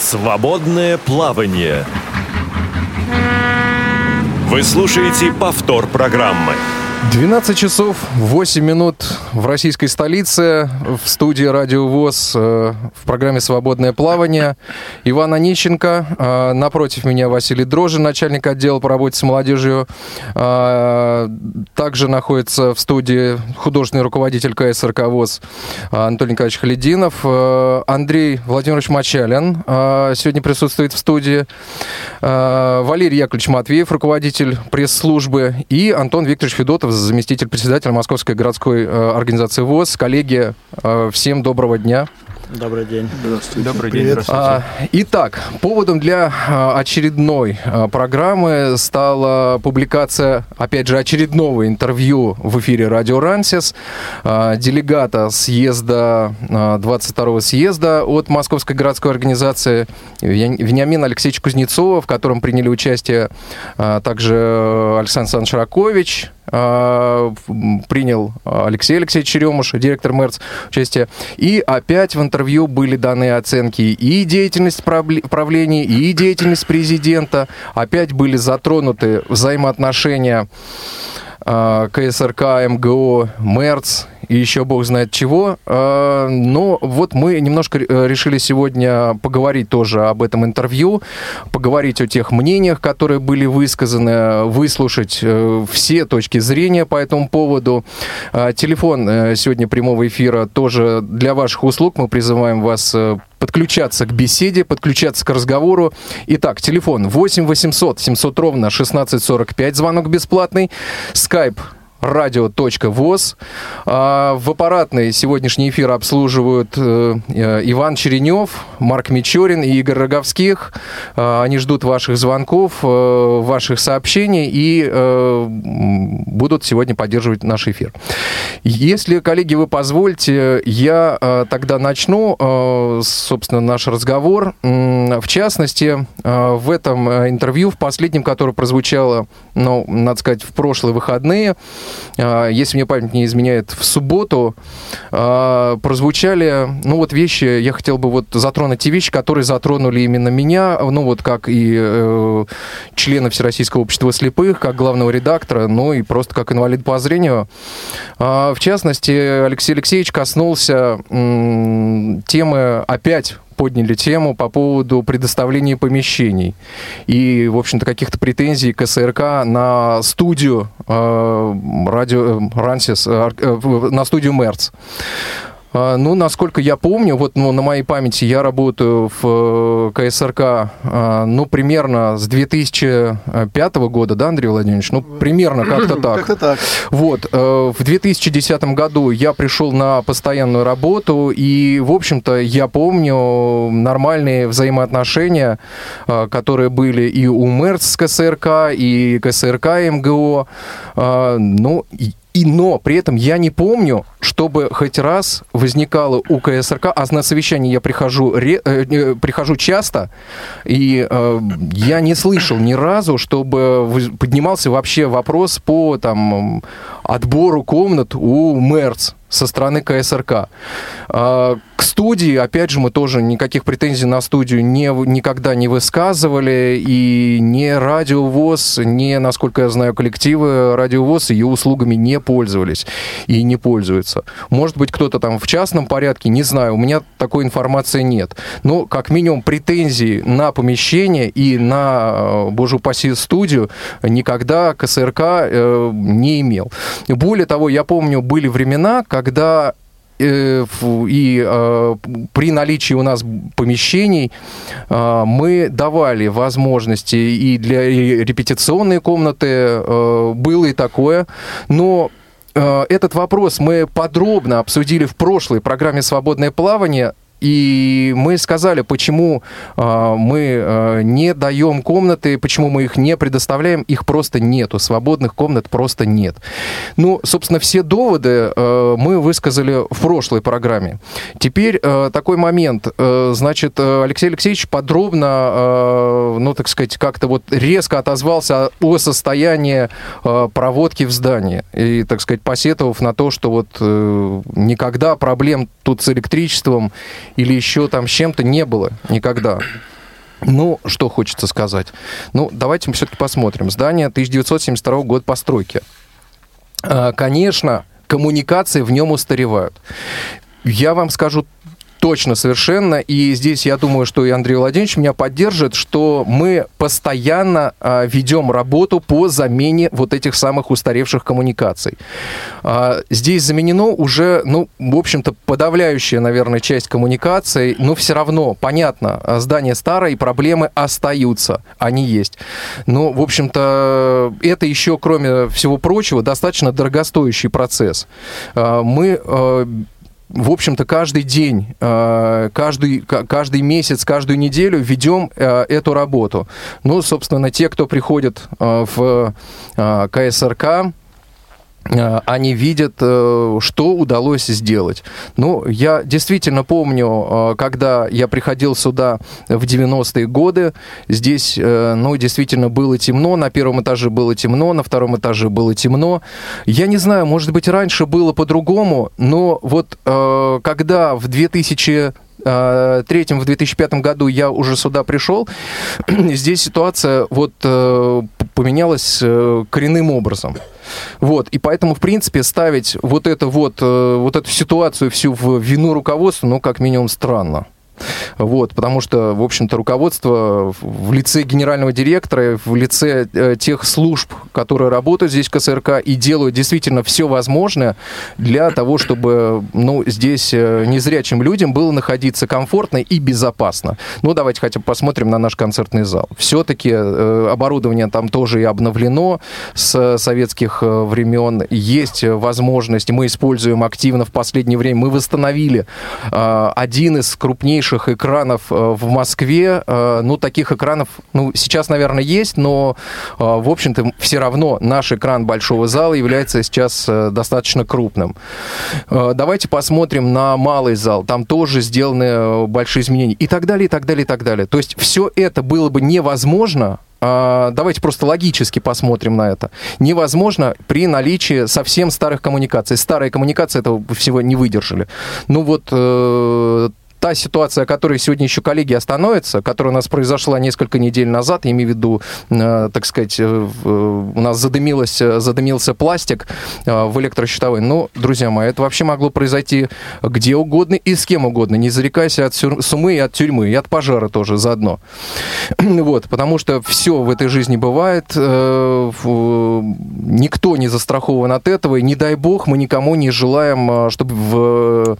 Свободное плавание. Вы слушаете повтор программы. 12 часов 8 минут в российской столице, в студии Радио ВОЗ, э, в программе «Свободное плавание». Иван Онищенко, э, напротив меня Василий Дрожин, начальник отдела по работе с молодежью. Э, также находится в студии художественный руководитель КСРК ВОЗ Анатолий Николаевич Халидинов. Андрей Владимирович Мачалин сегодня присутствует в студии. Валерий Яковлевич Матвеев, руководитель пресс-службы. И Антон Викторович Федотов, заместитель председателя Московской городской э, организации ВОЗ. Коллеги, э, всем доброго дня. Добрый день. Здравствуйте. Добрый день. Привет. А, итак, поводом для а, очередной а, программы стала публикация, опять же, очередного интервью в эфире Радио Рансис делегата съезда, 22-го съезда от Московской городской организации Вениамина Алексеевича Кузнецова, в котором приняли участие также Александр Александрович Ракович, принял Алексей Алексеевич Черемуш, директор МЭРЦ, участие. И опять в интервью интервью были даны оценки и деятельность правления, и деятельность президента. Опять были затронуты взаимоотношения а, КСРК, МГО, МЭРЦ и еще бог знает чего. А, но вот мы немножко э, решили сегодня поговорить тоже об этом интервью, поговорить о тех мнениях, которые были высказаны, выслушать э, все точки зрения по этому поводу. А, телефон э, сегодня прямого эфира тоже для ваших услуг. Мы призываем вас подключаться к беседе, подключаться к разговору. Итак, телефон 8 800 700 ровно 1645, звонок бесплатный. Skype радио.воз. А, в аппаратной сегодняшний эфир обслуживают э, э, Иван Черенев, Марк Мичурин и Игорь Роговских. А, они ждут ваших звонков, э, ваших сообщений и будут сегодня поддерживать наш эфир. Если, коллеги, вы позвольте, я тогда начну, собственно, наш разговор. В частности, в этом интервью, в последнем, которое прозвучало, ну, надо сказать, в прошлые выходные, если мне память не изменяет, в субботу а, прозвучали, ну вот вещи, я хотел бы вот затронуть те вещи, которые затронули именно меня, ну вот как и э, члена Всероссийского общества слепых, как главного редактора, ну и просто как инвалид по зрению. А, в частности, Алексей Алексеевич коснулся темы опять подняли тему по поводу предоставления помещений и, в общем-то, каких-то претензий к СРК на студию э, радио э, Рансис, э, э, на студию Мерц. А, ну, насколько я помню, вот ну, на моей памяти я работаю в э, КСРК, а, ну, примерно с 2005 года, да, Андрей Владимирович? Ну, примерно как-то так. Как-то так. Вот. Э, в 2010 году я пришел на постоянную работу, и, в общем-то, я помню нормальные взаимоотношения, э, которые были и у МЭРЦ с КСРК, и КСРК МГО. Ну, и, но при этом я не помню, чтобы хоть раз возникало у КСРК, а на совещание я прихожу, ре, э, прихожу часто, и э, я не слышал ни разу, чтобы поднимался вообще вопрос по там, отбору комнат у МЭРЦ со стороны КСРК. А, к студии, опять же, мы тоже никаких претензий на студию не, никогда не высказывали, и ни радиовоз, ни, насколько я знаю, коллективы радиовоз ее услугами не пользовались и не пользуются. Может быть, кто-то там в частном порядке, не знаю, у меня такой информации нет. Но, как минимум, претензий на помещение и на, э, боже упаси, студию никогда КСРК э, не имел. Более того, я помню, были времена, когда э, и э, при наличии у нас помещений э, мы давали возможности и для репетиционной комнаты э, было и такое, но э, этот вопрос мы подробно обсудили в прошлой программе «Свободное плавание». И мы сказали, почему э, мы э, не даем комнаты, почему мы их не предоставляем, их просто нету, свободных комнат просто нет. Ну, собственно, все доводы э, мы высказали в прошлой программе. Теперь э, такой момент, э, значит, Алексей Алексеевич подробно, э, ну, так сказать, как-то вот резко отозвался о состоянии э, проводки в здании и, так сказать, посетовав на то, что вот э, никогда проблем тут с электричеством или еще там с чем-то не было никогда. Ну, что хочется сказать. Ну, давайте мы все-таки посмотрим. Здание 1972 года постройки. А, конечно, коммуникации в нем устаревают. Я вам скажу Точно, совершенно. И здесь я думаю, что и Андрей Владимирович меня поддержит, что мы постоянно а, ведем работу по замене вот этих самых устаревших коммуникаций. А, здесь заменено уже, ну, в общем-то, подавляющая, наверное, часть коммуникаций, но все равно, понятно, здание старое, и проблемы остаются, они есть. Но, в общем-то, это еще, кроме всего прочего, достаточно дорогостоящий процесс. А, мы а, в общем-то, каждый день, э, каждый, каждый месяц, каждую неделю ведем э, эту работу. Ну, собственно, те, кто приходит э, в КСРК, они видят, э, что удалось сделать. Ну, я действительно помню, э, когда я приходил сюда в 90-е годы, здесь, ну, действительно было темно, на первом этаже было темно, на втором этаже было темно. Я не знаю, может быть, раньше было по-другому, но вот когда в 2000 третьем, в 2005 году я уже сюда пришел, здесь ситуация вот поменялась коренным образом. Вот, и поэтому, в принципе, ставить вот, это вот, э, вот эту ситуацию всю в вину руководства, ну, как минимум, странно. Вот, потому что, в общем-то, руководство в лице генерального директора, в лице э, тех служб, которые работают здесь в КСРК и делают действительно все возможное для того, чтобы ну, здесь э, незрячим людям было находиться комфортно и безопасно. Ну, давайте хотя бы посмотрим на наш концертный зал. Все-таки э, оборудование там тоже и обновлено с советских э, времен. Есть возможность, мы используем активно в последнее время. Мы восстановили э, один из крупнейших больших экранов э, в Москве. Э, ну, таких экранов, ну, сейчас, наверное, есть, но, э, в общем-то, все равно наш экран большого зала является сейчас достаточно крупным. Давайте посмотрим на малый зал. Там тоже сделаны большие изменения. И так далее, и так далее, и так далее. То есть все это было бы невозможно, давайте просто логически посмотрим на это. Невозможно при наличии совсем старых коммуникаций. Старые коммуникации этого всего не выдержали. Ну вот та ситуация, о которой сегодня еще коллеги остановятся, которая у нас произошла несколько недель назад, я имею в виду, э, так сказать, э, у нас задымилось, э, задымился пластик в электрощитовой. Но, друзья мои, это вообще могло произойти где угодно и с кем угодно. Не зарекайся от сумы и от тюрьмы, и от пожара тоже заодно. Вот, потому что все в этой жизни бывает, никто не застрахован от этого, и не дай бог мы никому не желаем, чтобы в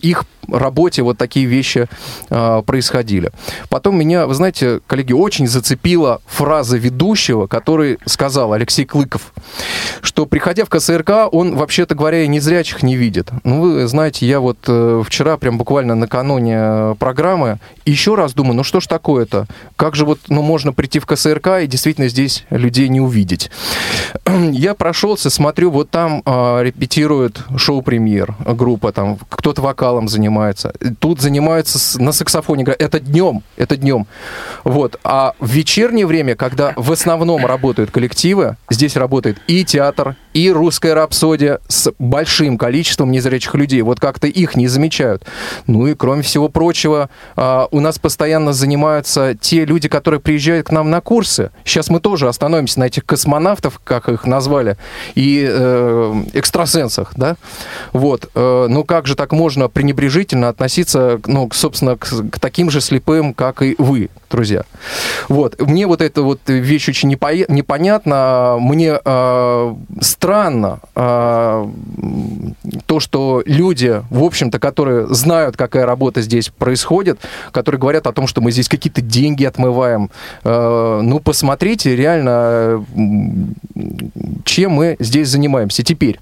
их работе вот такие вещи э, происходили. Потом меня, вы знаете, коллеги, очень зацепила фраза ведущего, который сказал Алексей Клыков, что приходя в КСРК, он, вообще-то говоря, и незрячих не видит. Ну, вы знаете, я вот э, вчера, прям буквально накануне э, программы, еще раз думаю, ну что ж такое-то? Как же вот, ну, можно прийти в КСРК и действительно здесь людей не увидеть? Я прошелся, смотрю, вот там э, репетирует шоу-премьер группа, там кто-то вокалом занимается тут занимаются на саксофоне. Это днем, это днем. Вот. А в вечернее время, когда в основном работают коллективы, здесь работает и театр, и русская рапсодия с большим количеством незрячих людей. Вот как-то их не замечают. Ну и кроме всего прочего, а, у нас постоянно занимаются те люди, которые приезжают к нам на курсы. Сейчас мы тоже остановимся на этих космонавтов, как их назвали, и э, экстрасенсах, да? Вот. Э, ну как же так можно пренебрежительно относиться, ну, собственно, к, к таким же слепым, как и вы, друзья. Вот. Мне вот эта вот вещь очень непо- непонятна. Мне э, странно э, то, что люди, в общем-то, которые знают, какая работа здесь происходит, которые говорят о том, что мы здесь какие-то деньги отмываем. Э, ну, посмотрите реально, чем мы здесь занимаемся. Теперь.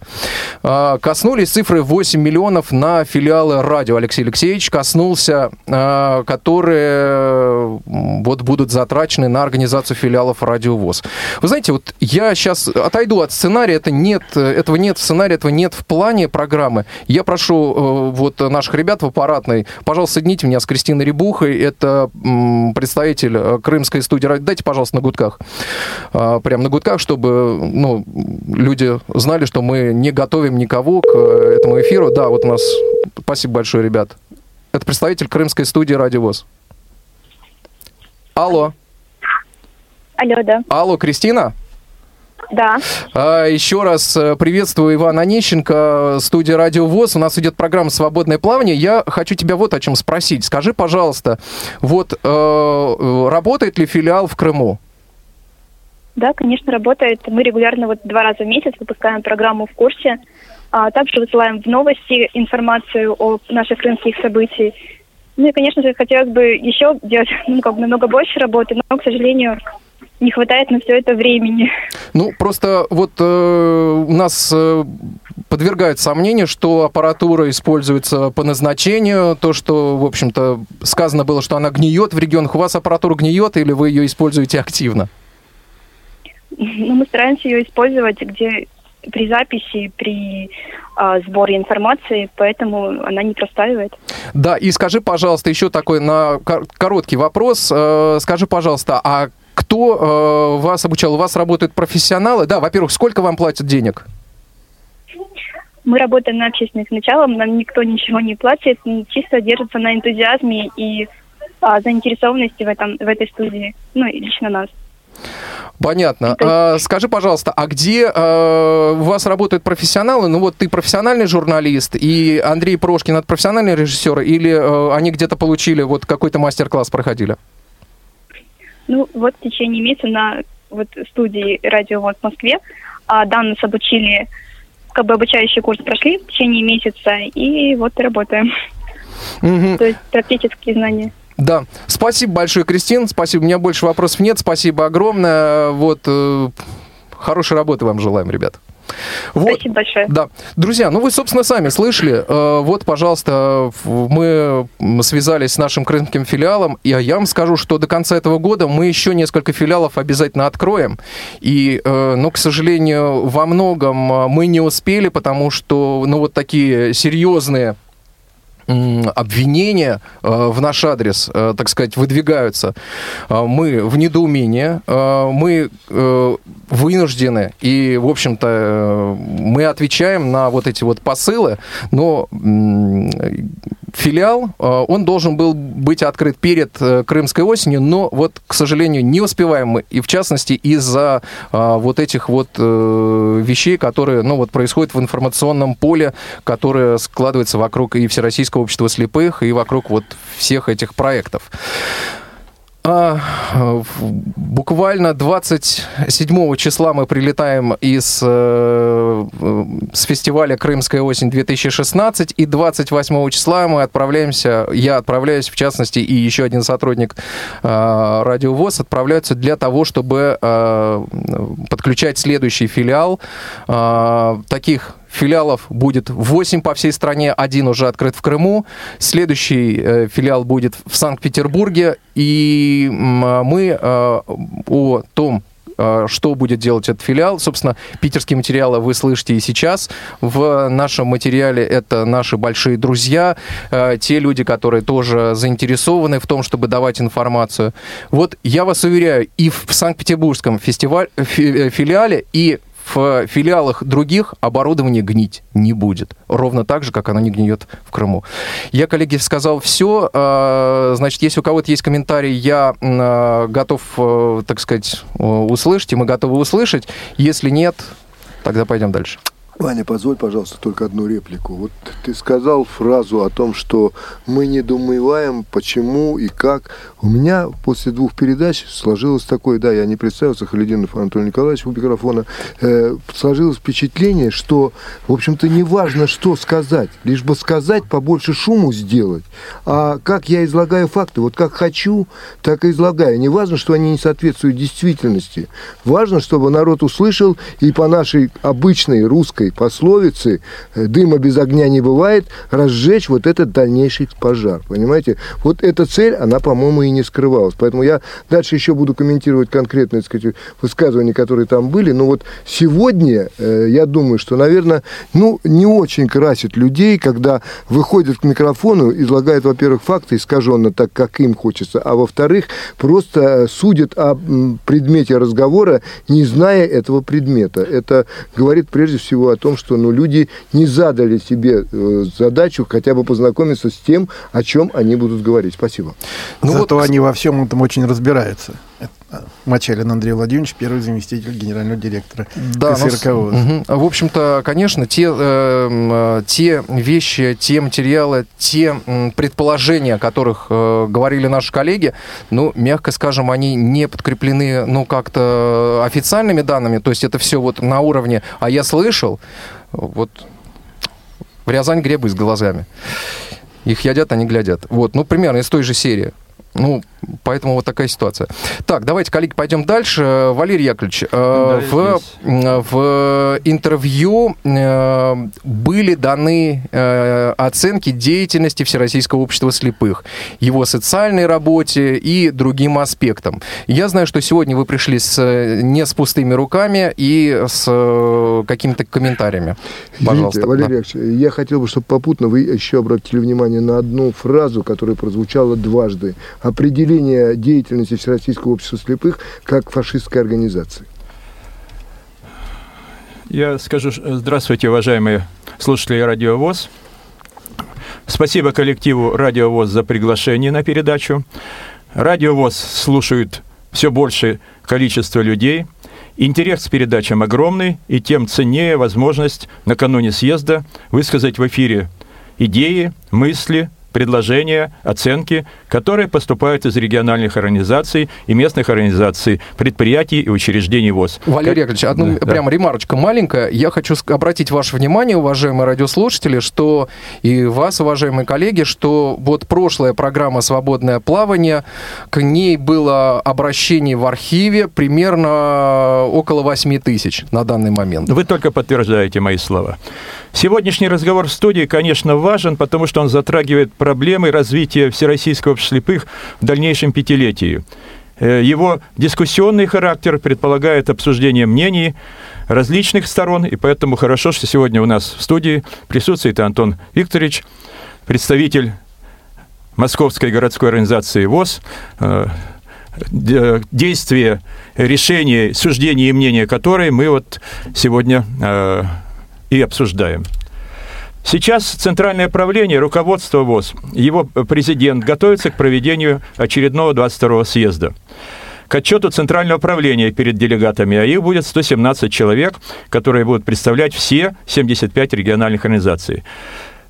Э, коснулись цифры 8 миллионов на филиалы радио. Алексей Алексеевич коснулся, которые вот будут затрачены на организацию филиалов радиовоз. Вы знаете, вот я сейчас отойду от сценария, это нет, этого нет в сценарии, этого нет в плане программы. Я прошу э, вот наших ребят в аппаратной, пожалуйста, соедините меня с Кристиной Рябухой, это представитель э, крымской студии. Дайте, пожалуйста, на гудках. Э, прям на гудках, чтобы ну, люди знали, что мы не готовим никого к этому эфиру. Да, вот у нас... Спасибо большое, ребят. Это представитель крымской студии «Радиовоз». Алло. Алло, да. Алло, Кристина? Да. А, еще раз э, приветствую Ивана Онищенко, студия Радио ВОЗ. У нас идет программа «Свободное плавание». Я хочу тебя вот о чем спросить. Скажи, пожалуйста, вот э, работает ли филиал в Крыму? Да, конечно, работает. Мы регулярно вот два раза в месяц выпускаем программу «В курсе». А также высылаем в новости информацию о наших крымских событиях. Ну и, конечно же, хотелось бы еще делать ну, как бы намного больше работы, но, к сожалению, не хватает на все это времени. Ну, просто вот э, у нас э, подвергают сомнению, что аппаратура используется по назначению, то, что, в общем-то, сказано было, что она гниет в регионах. У вас аппаратура гниет или вы ее используете активно? Ну, мы стараемся ее использовать, где при записи, при э, сборе информации, поэтому она не простаивает. Да, и скажи, пожалуйста, еще такой на короткий вопрос. Э, скажи, пожалуйста, а кто э, вас обучал? У вас работают профессионалы? Да, во-первых, сколько вам платят денег? Мы работаем на общественных началах, нам никто ничего не платит, чисто держится на энтузиазме и а, заинтересованности в, этом, в этой студии, ну, лично нас. Понятно. А, скажи, пожалуйста, а где а, у вас работают профессионалы? Ну вот ты профессиональный журналист, и Андрей Прошкин это профессиональный режиссер, или а, они где-то получили, вот какой-то мастер-класс проходили? Ну вот в течение месяца на вот студии радио вот в Москве а, да, нас обучили, как бы обучающий курс прошли в течение месяца, и вот работаем. Угу. То есть практические знания. Да, спасибо большое, Кристин. Спасибо. У меня больше вопросов нет. Спасибо огромное. Вот э, хорошей работы вам желаем, ребят. Вот, Спасибо большое. Да. Друзья, ну вы, собственно, сами слышали. Э, вот, пожалуйста, мы связались с нашим крымским филиалом, и я вам скажу, что до конца этого года мы еще несколько филиалов обязательно откроем. И, э, ну, к сожалению, во многом мы не успели, потому что, ну, вот такие серьезные обвинения э, в наш адрес, э, так сказать, выдвигаются, э, мы в недоумении, мы вынуждены, и, в общем-то, мы отвечаем на вот эти вот посылы, но филиал, он должен был быть открыт перед Крымской осенью, но вот, к сожалению, не успеваем мы, и в частности из-за вот этих вот вещей, которые, ну, вот происходят в информационном поле, которое складывается вокруг и Всероссийского общества слепых и вокруг вот всех этих проектов. А, буквально 27 числа мы прилетаем из, э, с фестиваля «Крымская осень-2016», и 28 числа мы отправляемся, я отправляюсь, в частности, и еще один сотрудник э, Радио отправляются для того, чтобы э, подключать следующий филиал. Э, таких Филиалов будет 8 по всей стране, один уже открыт в Крыму. Следующий э, филиал будет в Санкт-Петербурге. И мы э, о том, э, что будет делать этот филиал. Собственно, питерские материалы вы слышите и сейчас. В нашем материале это наши большие друзья, те люди, которые тоже заинтересованы в том, чтобы давать информацию. Вот я вас уверяю, и в Санкт-Петербургском фестивале, филиале, и в филиалах других оборудование гнить не будет. Ровно так же, как оно не гниет в Крыму. Я, коллеги, сказал все. А, значит, если у кого-то есть комментарий, я а, готов, э, так сказать, услышать, и мы готовы услышать. Если нет, тогда пойдем дальше. Ваня, позволь, пожалуйста, только одну реплику. Вот ты сказал фразу о том, что мы не думаем, почему и как. У меня после двух передач сложилось такое, да, я не представился, Халидинов Анатолий Николаевич у микрофона, э, сложилось впечатление, что, в общем-то, не важно, что сказать, лишь бы сказать, побольше шуму сделать. А как я излагаю факты, вот как хочу, так и излагаю. Не важно, что они не соответствуют действительности. Важно, чтобы народ услышал и по нашей обычной русской русской пословицы «дыма без огня не бывает» разжечь вот этот дальнейший пожар. Понимаете? Вот эта цель, она, по-моему, и не скрывалась. Поэтому я дальше еще буду комментировать конкретные, так сказать, высказывания, которые там были. Но вот сегодня, э, я думаю, что, наверное, ну, не очень красит людей, когда выходят к микрофону, излагают, во-первых, факты искаженно так, как им хочется, а во-вторых, просто судят о предмете разговора, не зная этого предмета. Это говорит прежде всего о том, что ну, люди не задали себе э, задачу хотя бы познакомиться с тем, о чем они будут говорить. Спасибо. Ну, Зато вот... они во всем этом очень разбираются. Мачалин Андрей Владимирович, первый заместитель генерального директора да, КСРК ВОЗ. Угу. В общем-то, конечно, те, э, те вещи, те материалы, те предположения, о которых э, говорили наши коллеги, ну, мягко скажем, они не подкреплены, ну, как-то официальными данными, то есть это все вот на уровне «а я слышал», вот в Рязань гребы с глазами. Их едят, они глядят. Вот, ну, примерно из той же серии. Ну, поэтому вот такая ситуация. Так, давайте, коллеги, пойдем дальше. Валерий Яковлевич, э, да, в, в интервью э, были даны э, оценки деятельности Всероссийского общества слепых, его социальной работе и другим аспектам. Я знаю, что сегодня вы пришли с, не с пустыми руками и с э, какими-то комментариями. Пожалуйста. Извините, Валерий Яковлевич, я хотел бы, чтобы попутно вы еще обратили внимание на одну фразу, которая прозвучала дважды определение деятельности Всероссийского общества слепых как фашистской организации? Я скажу, здравствуйте, уважаемые слушатели Радио ВОЗ. Спасибо коллективу Радио ВОЗ за приглашение на передачу. Радио ВОЗ слушают все большее количество людей. Интерес к передачам огромный, и тем ценнее возможность накануне съезда высказать в эфире идеи, мысли, предложения, оценки, которые поступают из региональных организаций и местных организаций, предприятий и учреждений ВОЗ. Валерий Яковлевич, одну да, прямо да. ремарочка маленькая. Я хочу обратить ваше внимание, уважаемые радиослушатели, что и вас, уважаемые коллеги, что вот прошлая программа «Свободное плавание», к ней было обращение в архиве примерно около 8 тысяч на данный момент. Вы только подтверждаете мои слова. Сегодняшний разговор в студии, конечно, важен, потому что он затрагивает проблемы развития Всероссийского общества слепых в дальнейшем пятилетии. Э, его дискуссионный характер предполагает обсуждение мнений различных сторон, и поэтому хорошо, что сегодня у нас в студии присутствует Антон Викторович, представитель Московской городской организации ВОЗ, э, действия, решения, суждения и мнения которой мы вот сегодня э, и обсуждаем. Сейчас Центральное правление, руководство ВОЗ, его президент готовится к проведению очередного 22-го съезда. К отчету Центрального правления перед делегатами, а их будет 117 человек, которые будут представлять все 75 региональных организаций.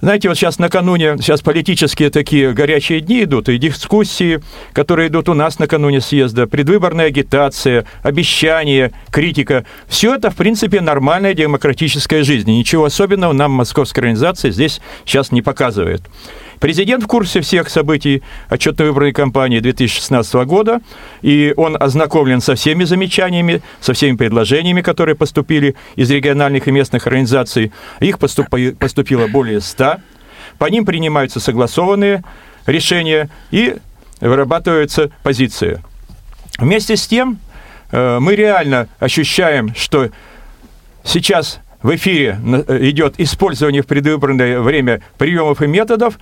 Знаете, вот сейчас накануне, сейчас политические такие горячие дни идут, и дискуссии, которые идут у нас накануне съезда, предвыборная агитация, обещания, критика. Все это, в принципе, нормальная демократическая жизнь. Ничего особенного нам московская организация здесь сейчас не показывает. Президент в курсе всех событий отчетно-выборной кампании 2016 года, и он ознакомлен со всеми замечаниями, со всеми предложениями, которые поступили из региональных и местных организаций. Их поступило более 100. По ним принимаются согласованные решения и вырабатываются позиции. Вместе с тем, э, мы реально ощущаем, что сейчас в эфире э, идет использование в предвыборное время приемов и методов,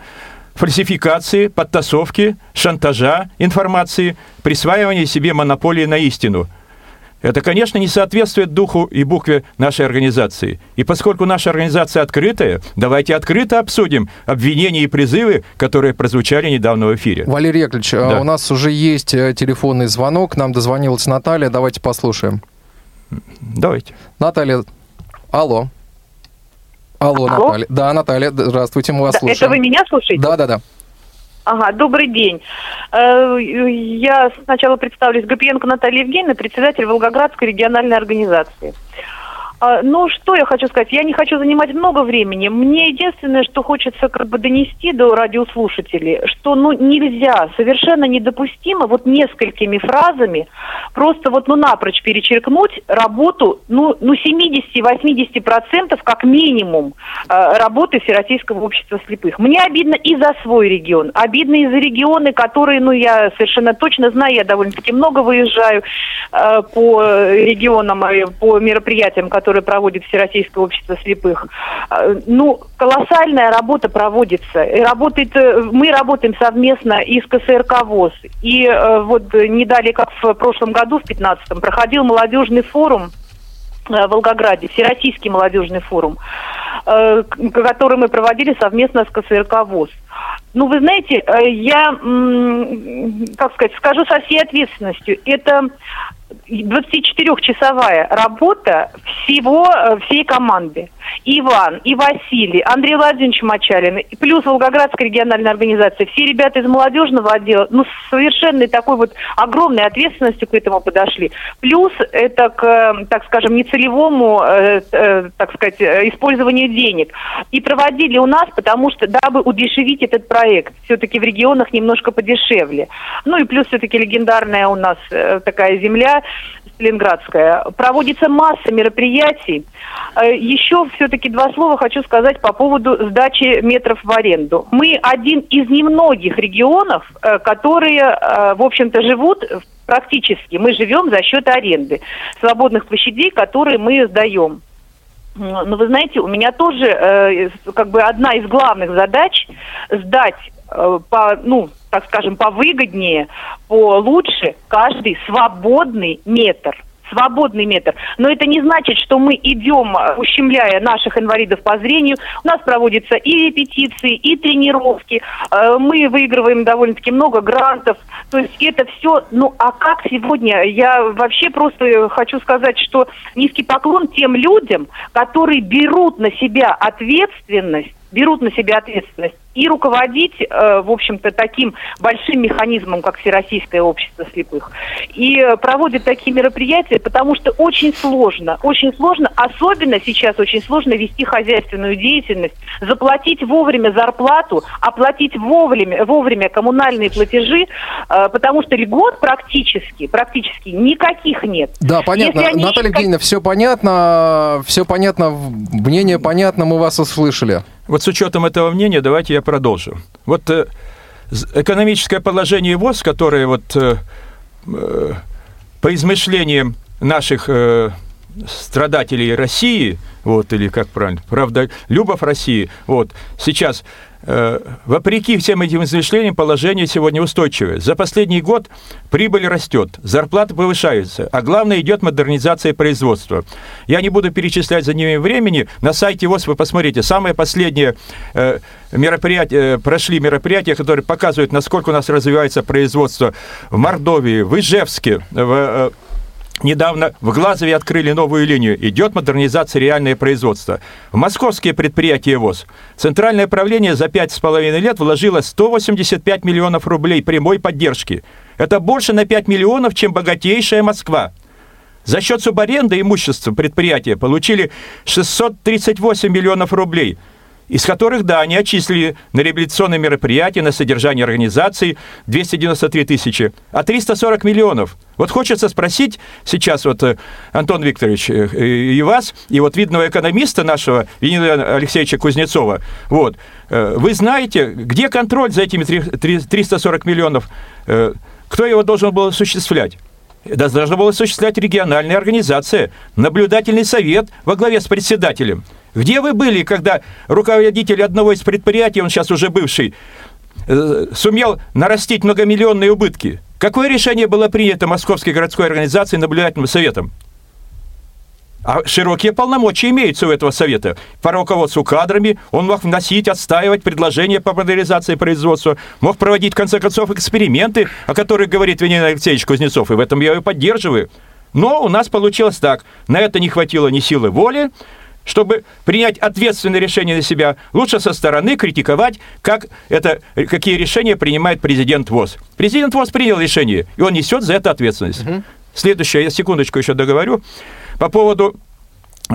фальсификации, подтасовки, шантажа информации, присваивания себе монополии на истину. Это, конечно, не соответствует духу и букве нашей организации. И поскольку наша организация открытая, давайте открыто обсудим обвинения и призывы, которые прозвучали недавно в эфире. Валерий Яковлевич, а да. у нас уже есть э, телефонный звонок, нам дозвонилась Наталья, давайте послушаем. Давайте. Наталья, Алло. Алло, Алло? Наталья. Да, Наталья, здравствуйте, мы вас да, слушаем. Это вы меня слушаете? Да, да, да. Ага, добрый день. Э, я сначала представлюсь Гапиенко Наталья Евгеньевна, председатель Волгоградской региональной организации. А, ну, что я хочу сказать? Я не хочу занимать много времени. Мне единственное, что хочется как бы донести до радиослушателей, что ну нельзя, совершенно недопустимо вот несколькими фразами просто вот ну напрочь перечеркнуть работу ну, ну 70-80% как минимум э, работы Всероссийского общества слепых. Мне обидно и за свой регион, обидно и за регионы, которые, ну я совершенно точно знаю, я довольно-таки много выезжаю э, по регионам, э, по мероприятиям, которые которое проводит Всероссийское общество слепых. А, ну, колоссальная работа проводится. И работает, э, мы работаем совместно и с КСРК ВОЗ. И э, вот не далее, как в прошлом году, в 2015-м, проходил молодежный форум в Волгограде, Всероссийский молодежный форум, который мы проводили совместно с КСРК ВОЗ. Ну, вы знаете, я, как сказать, скажу со всей ответственностью, это 24-часовая работа всего, э, всей команды. Иван, и Василий, Андрей Владимирович Мачалин, плюс Волгоградская региональная организация, все ребята из молодежного отдела, ну, с совершенно такой вот огромной ответственностью к этому подошли. Плюс это к, так скажем, нецелевому, э, э, так сказать, использованию денег. И проводили у нас, потому что, дабы удешевить этот проект, все-таки в регионах немножко подешевле. Ну и плюс все-таки легендарная у нас э, такая земля, Сталинградская. Проводится масса мероприятий. Э, еще все-таки два слова хочу сказать по поводу сдачи метров в аренду. Мы один из немногих регионов, э, которые, э, в общем-то, живут практически. Мы живем за счет аренды свободных площадей, которые мы сдаем. Но вы знаете, у меня тоже как бы одна из главных задач сдать по, ну, так скажем, повыгоднее, получше каждый свободный метр свободный метр. Но это не значит, что мы идем, э, ущемляя наших инвалидов по зрению. У нас проводятся и репетиции, и тренировки. Э, мы выигрываем довольно-таки много грантов. То есть это все, ну а как сегодня? Я вообще просто хочу сказать, что низкий поклон тем людям, которые берут на себя ответственность берут на себя ответственность и руководить, э, в общем-то, таким большим механизмом, как Всероссийское общество слепых. И э, проводят такие мероприятия, потому что очень сложно, очень сложно, особенно сейчас очень сложно вести хозяйственную деятельность, заплатить вовремя зарплату, оплатить вовремя, вовремя коммунальные платежи, э, потому что льгот практически, практически никаких нет. Да, понятно. Наталья Евгеньевна, все понятно, все понятно, мнение понятно, мы вас услышали. Вот с учетом этого мнения давайте я продолжу. Вот э, экономическое положение ВОЗ, которое вот э, э, по измышлениям наших страдателей России, вот, или как правильно, правда, любов России, вот, сейчас вопреки всем этим измышлениям, положение сегодня устойчивое. За последний год прибыль растет, зарплаты повышаются, а главное идет модернизация производства. Я не буду перечислять за ними времени. На сайте ВОЗ вы посмотрите, самое последнее э, мероприятие, прошли мероприятия, которые показывают, насколько у нас развивается производство в Мордовии, в Ижевске, в э, Недавно в Глазове открыли новую линию. Идет модернизация реальное производство. В московские предприятия ВОЗ Центральное правление за пять с половиной лет вложило 185 миллионов рублей прямой поддержки. Это больше на 5 миллионов, чем богатейшая Москва. За счет субаренды имущества предприятия получили 638 миллионов рублей – из которых, да, они отчислили на реабилитационные мероприятия, на содержание организаций 293 тысячи, а 340 миллионов. Вот хочется спросить сейчас вот, э, Антон Викторович, э, и вас, и вот видного экономиста нашего, Леонида Алексеевича Кузнецова, вот, э, вы знаете, где контроль за этими 340 миллионов? Кто его должен был осуществлять? Это должна была осуществлять региональная организация, наблюдательный совет во главе с председателем – где вы были, когда руководитель одного из предприятий, он сейчас уже бывший, э, сумел нарастить многомиллионные убытки? Какое решение было принято Московской городской организацией наблюдательным советом? А широкие полномочия имеются у этого совета. По руководству кадрами он мог вносить, отстаивать предложения по модернизации производства, мог проводить, в конце концов, эксперименты, о которых говорит Вениамин Алексеевич Кузнецов, и в этом я его поддерживаю. Но у нас получилось так. На это не хватило ни силы воли, чтобы принять ответственное решение на себя, лучше со стороны критиковать, как это, какие решения принимает президент ВОЗ. Президент ВОЗ принял решение, и он несет за это ответственность. Угу. Следующее, я секундочку еще договорю, по поводу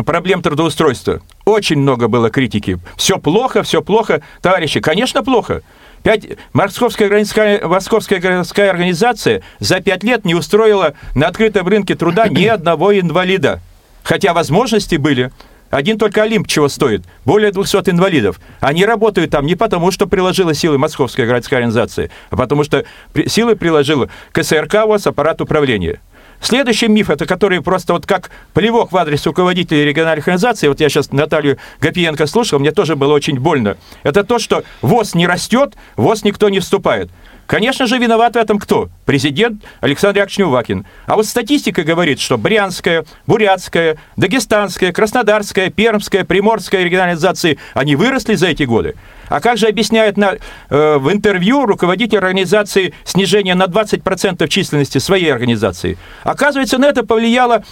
проблем трудоустройства. Очень много было критики. Все плохо, все плохо. Товарищи, конечно, плохо. Пять... Московская, городская, Московская городская организация за пять лет не устроила на открытом рынке труда ни одного инвалида. Хотя возможности были. Один только Олимп чего стоит? Более 200 инвалидов. Они работают там не потому, что приложила силы Московская городская организация, а потому что силы приложила КСРК ВОЗ, аппарат управления. Следующий миф, это который просто вот как плевок в адрес руководителей региональных организаций, вот я сейчас Наталью Гапиенко слушал, мне тоже было очень больно, это то, что ВОЗ не растет, ВОЗ никто не вступает. Конечно же, виноват в этом кто? Президент Александр Яковлевич Неувакин. А вот статистика говорит, что Брянская, Бурятская, Дагестанская, Краснодарская, Пермская, Приморская регионализации, они выросли за эти годы. А как же объясняет на, э, в интервью руководитель организации снижение на 20% численности своей организации? Оказывается, на это повлияло,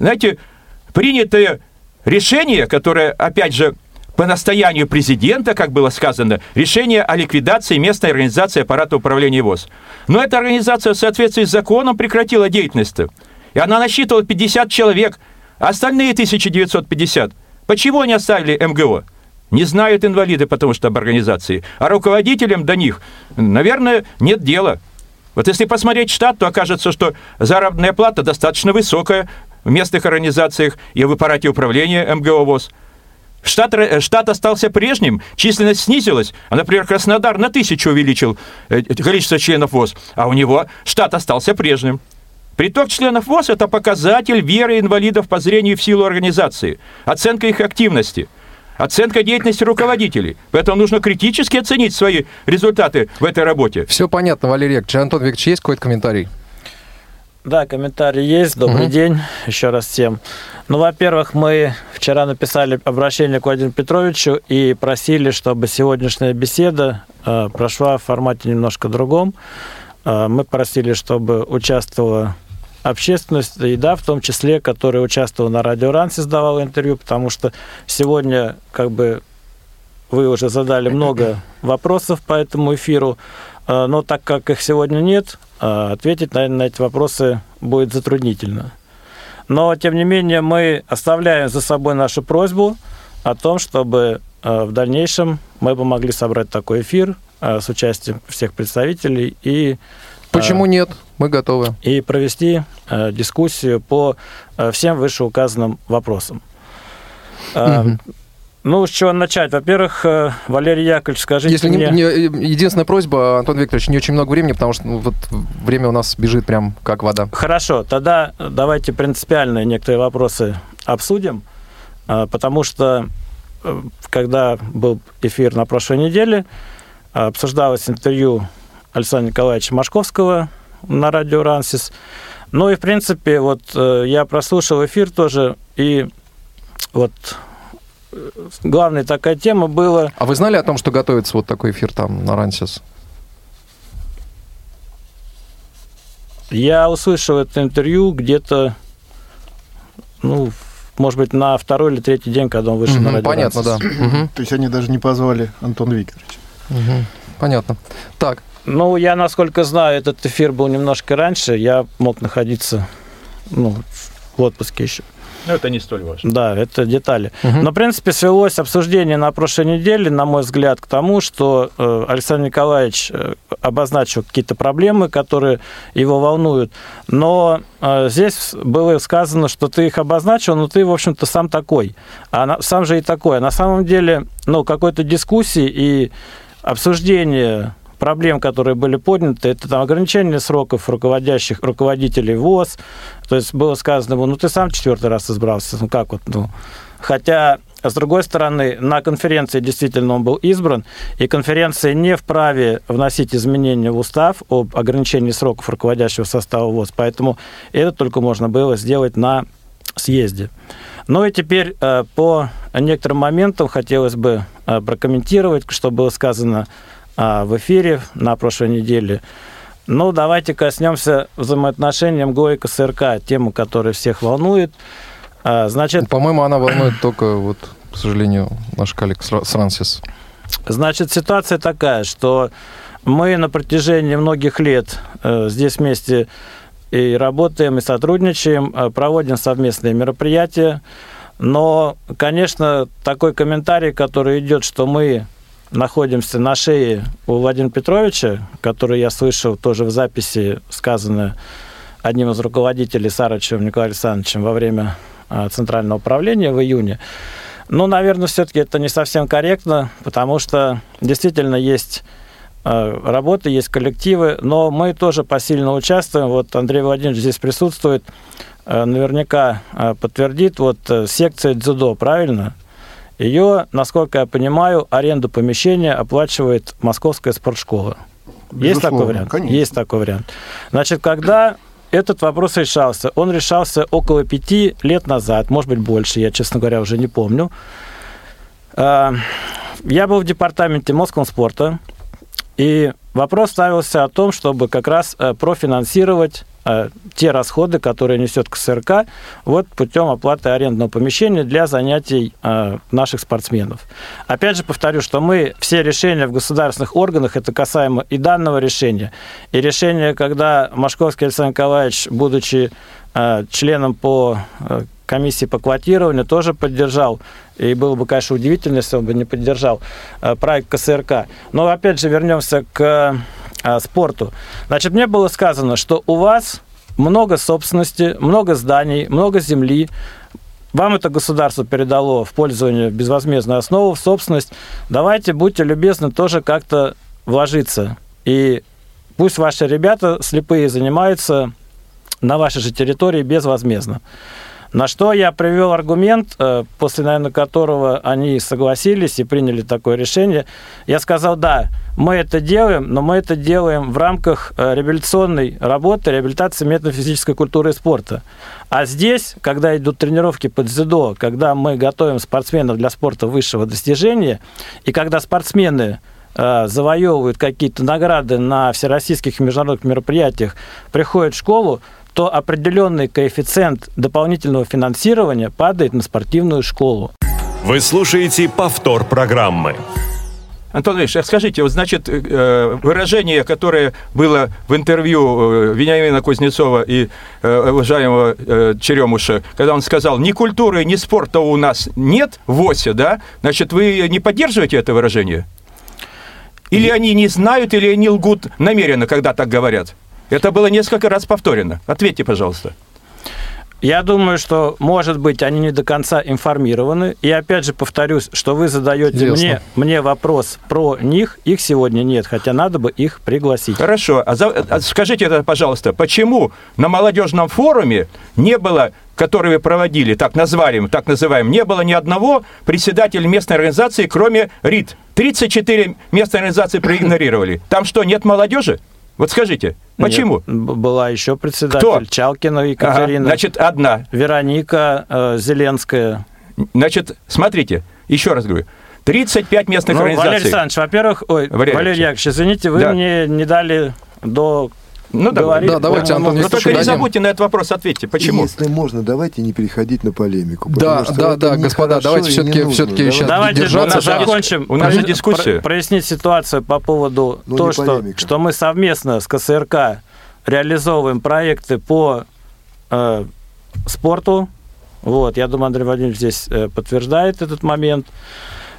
знаете, принятое решение, которое, опять же, по настоянию президента, как было сказано, решение о ликвидации местной организации аппарата управления ВОЗ. Но эта организация в соответствии с законом прекратила деятельность. И она насчитывала 50 человек, а остальные 1950. Почему они оставили МГО? Не знают инвалиды, потому что об организации. А руководителям до них, наверное, нет дела. Вот если посмотреть штат, то окажется, что заработная плата достаточно высокая в местных организациях и в аппарате управления МГО ВОЗ. Штат, штат остался прежним, численность снизилась. А, например, Краснодар на тысячу увеличил э, количество членов ВОЗ, а у него штат остался прежним. Приток членов ВОЗ – это показатель веры инвалидов по зрению в силу организации, оценка их активности, оценка деятельности руководителей. Поэтому нужно критически оценить свои результаты в этой работе. Все понятно, Валерий Яковлевич. Антон Викторович, есть какой-то комментарий? Да, комментарий есть. Добрый угу. день еще раз всем. Ну, во-первых, мы вчера написали обращение к Владимиру Петровичу и просили, чтобы сегодняшняя беседа э, прошла в формате немножко другом. Э, мы просили, чтобы участвовала общественность, и да, в том числе, которая участвовала на радио Ранси, сдавала интервью, потому что сегодня, как бы, вы уже задали много вопросов по этому эфиру, э, но так как их сегодня нет, а, ответить, наверное, на эти вопросы будет затруднительно. Но, тем не менее, мы оставляем за собой нашу просьбу о том, чтобы а, в дальнейшем мы помогли собрать такой эфир а, с участием всех представителей и Почему нет? Мы готовы. И провести дискуссию по всем вышеуказанным вопросам. Угу. Ну, с чего начать? Во-первых, э, Валерий Яковлевич, скажите Если мне... Не, не, единственная просьба, Антон Викторович, не очень много времени, потому что ну, вот время у нас бежит прям как вода. Хорошо, тогда давайте принципиальные некоторые вопросы обсудим, э, потому что э, когда был эфир на прошлой неделе, обсуждалось интервью Александра Николаевича Машковского на радио «Рансис». Ну и, в принципе, вот я прослушал эфир тоже, и вот главная такая тема была... А вы знали о том, что готовится вот такой эфир там на Рансис? Я услышал это интервью где-то, ну, может быть, на второй или третий день, когда он вышел угу, на радио. Понятно, да. Угу. То есть они даже не позвали Антона Викторовича. Угу. Понятно. Так. Ну, я, насколько знаю, этот эфир был немножко раньше. Я мог находиться ну, в отпуске еще. Но это не столь важно. Да, это детали. Угу. Но, в принципе, свелось обсуждение на прошлой неделе, на мой взгляд, к тому, что э, Александр Николаевич э, обозначил какие-то проблемы, которые его волнуют. Но э, здесь было сказано, что ты их обозначил, но ты, в общем-то, сам такой. А сам же и такой. А на самом деле, ну, какой-то дискуссии и обсуждение проблем, которые были подняты, это там ограничение сроков руководящих, руководителей ВОЗ. То есть было сказано, ну ты сам четвертый раз избрался, ну как вот, ну. Хотя с другой стороны, на конференции действительно он был избран, и конференция не вправе вносить изменения в устав об ограничении сроков руководящего состава ВОЗ, поэтому это только можно было сделать на съезде. Ну и теперь э, по некоторым моментам хотелось бы э, прокомментировать, что было сказано в эфире на прошлой неделе. Ну, давайте коснемся взаимоотношений МГО и КСРК, тему, которая всех волнует. А, значит... По-моему, она волнует только, вот, к сожалению, наш коллег Срансис. Значит, ситуация такая, что мы на протяжении многих лет э, здесь вместе и работаем, и сотрудничаем, э, проводим совместные мероприятия. Но, конечно, такой комментарий, который идет, что мы находимся на шее у Владимира Петровича, который я слышал тоже в записи, сказанное одним из руководителей Сарычевым Николаем Александровичем во время а, центрального управления в июне. Ну, наверное, все-таки это не совсем корректно, потому что действительно есть а, работы, есть коллективы, но мы тоже посильно участвуем. Вот Андрей Владимирович здесь присутствует, а, наверняка подтвердит. Вот э, секция дзюдо, правильно? Ее, насколько я понимаю, аренду помещения оплачивает Московская спортшкола. Безусловно, есть такой вариант? Конечно. Есть такой вариант. Значит, когда этот вопрос решался, он решался около пяти лет назад, может быть, больше, я, честно говоря, уже не помню. А, я был в департаменте Москвспорта, и вопрос ставился о том, чтобы как раз э, профинансировать те расходы, которые несет КСРК, вот путем оплаты арендного помещения для занятий э, наших спортсменов. Опять же повторю, что мы все решения в государственных органах, это касаемо и данного решения, и решения, когда Машковский Александр Николаевич, будучи э, членом по комиссии по квотированию, тоже поддержал. И было бы, конечно, удивительно, если он бы не поддержал проект КСРК. Но опять же вернемся к спорту. Значит, мне было сказано, что у вас много собственности, много зданий, много земли. Вам это государство передало в пользование безвозмездную основу, в собственность. Давайте, будьте любезны, тоже как-то вложиться. И пусть ваши ребята слепые занимаются на вашей же территории безвозмездно. На что я привел аргумент, э, после, наверное, которого они согласились и приняли такое решение. Я сказал, да, мы это делаем, но мы это делаем в рамках э, реабилитационной работы, реабилитации методов физической культуры и спорта. А здесь, когда идут тренировки под дзюдо, когда мы готовим спортсменов для спорта высшего достижения, и когда спортсмены э, завоевывают какие-то награды на всероссийских и международных мероприятиях, приходят в школу, то определенный коэффициент дополнительного финансирования падает на спортивную школу. Вы слушаете повтор программы. Антон Ильич, а скажите, вот значит, э, выражение, которое было в интервью э, Вениамина Кузнецова и э, уважаемого Черемуша, когда он сказал, ни культуры, ни спорта у нас нет в ОСе, да, значит, вы не поддерживаете это выражение? Или они не знают, или они лгут намеренно, когда так говорят? Это было несколько раз повторено. Ответьте, пожалуйста. Я думаю, что, может быть, они не до конца информированы. И опять же повторюсь, что вы задаете мне, мне вопрос про них. Их сегодня нет, хотя надо бы их пригласить. Хорошо. А, за, а скажите это, пожалуйста, почему на молодежном форуме не было который вы проводили, так назвали, так называем, не было ни одного председателя местной организации, кроме РИД. 34 местные организации проигнорировали. Там что, нет молодежи? Вот скажите, почему? Нет, была еще председатель Кто? Чалкина Екатерина. Ага, значит, одна. Вероника э, Зеленская. Значит, смотрите, еще раз говорю. 35 местных ну, организаций. Валерий Александрович, во-первых, ой, Валерий, Валерий Яковлевич, извините, вы да. мне не дали до ну, говорит, да, давайте, Антон, Но только не забудьте на этот вопрос ответьте. Почему? Если можно, давайте не переходить на полемику. Да, да, да, господа, давайте все-таки все сейчас Давайте держаться. закончим. У нас же дискуссия. Прояснить ситуацию по поводу ну, того, что, что мы совместно с КСРК реализовываем проекты по э, спорту. Вот, я думаю, Андрей Владимирович здесь э, подтверждает этот момент.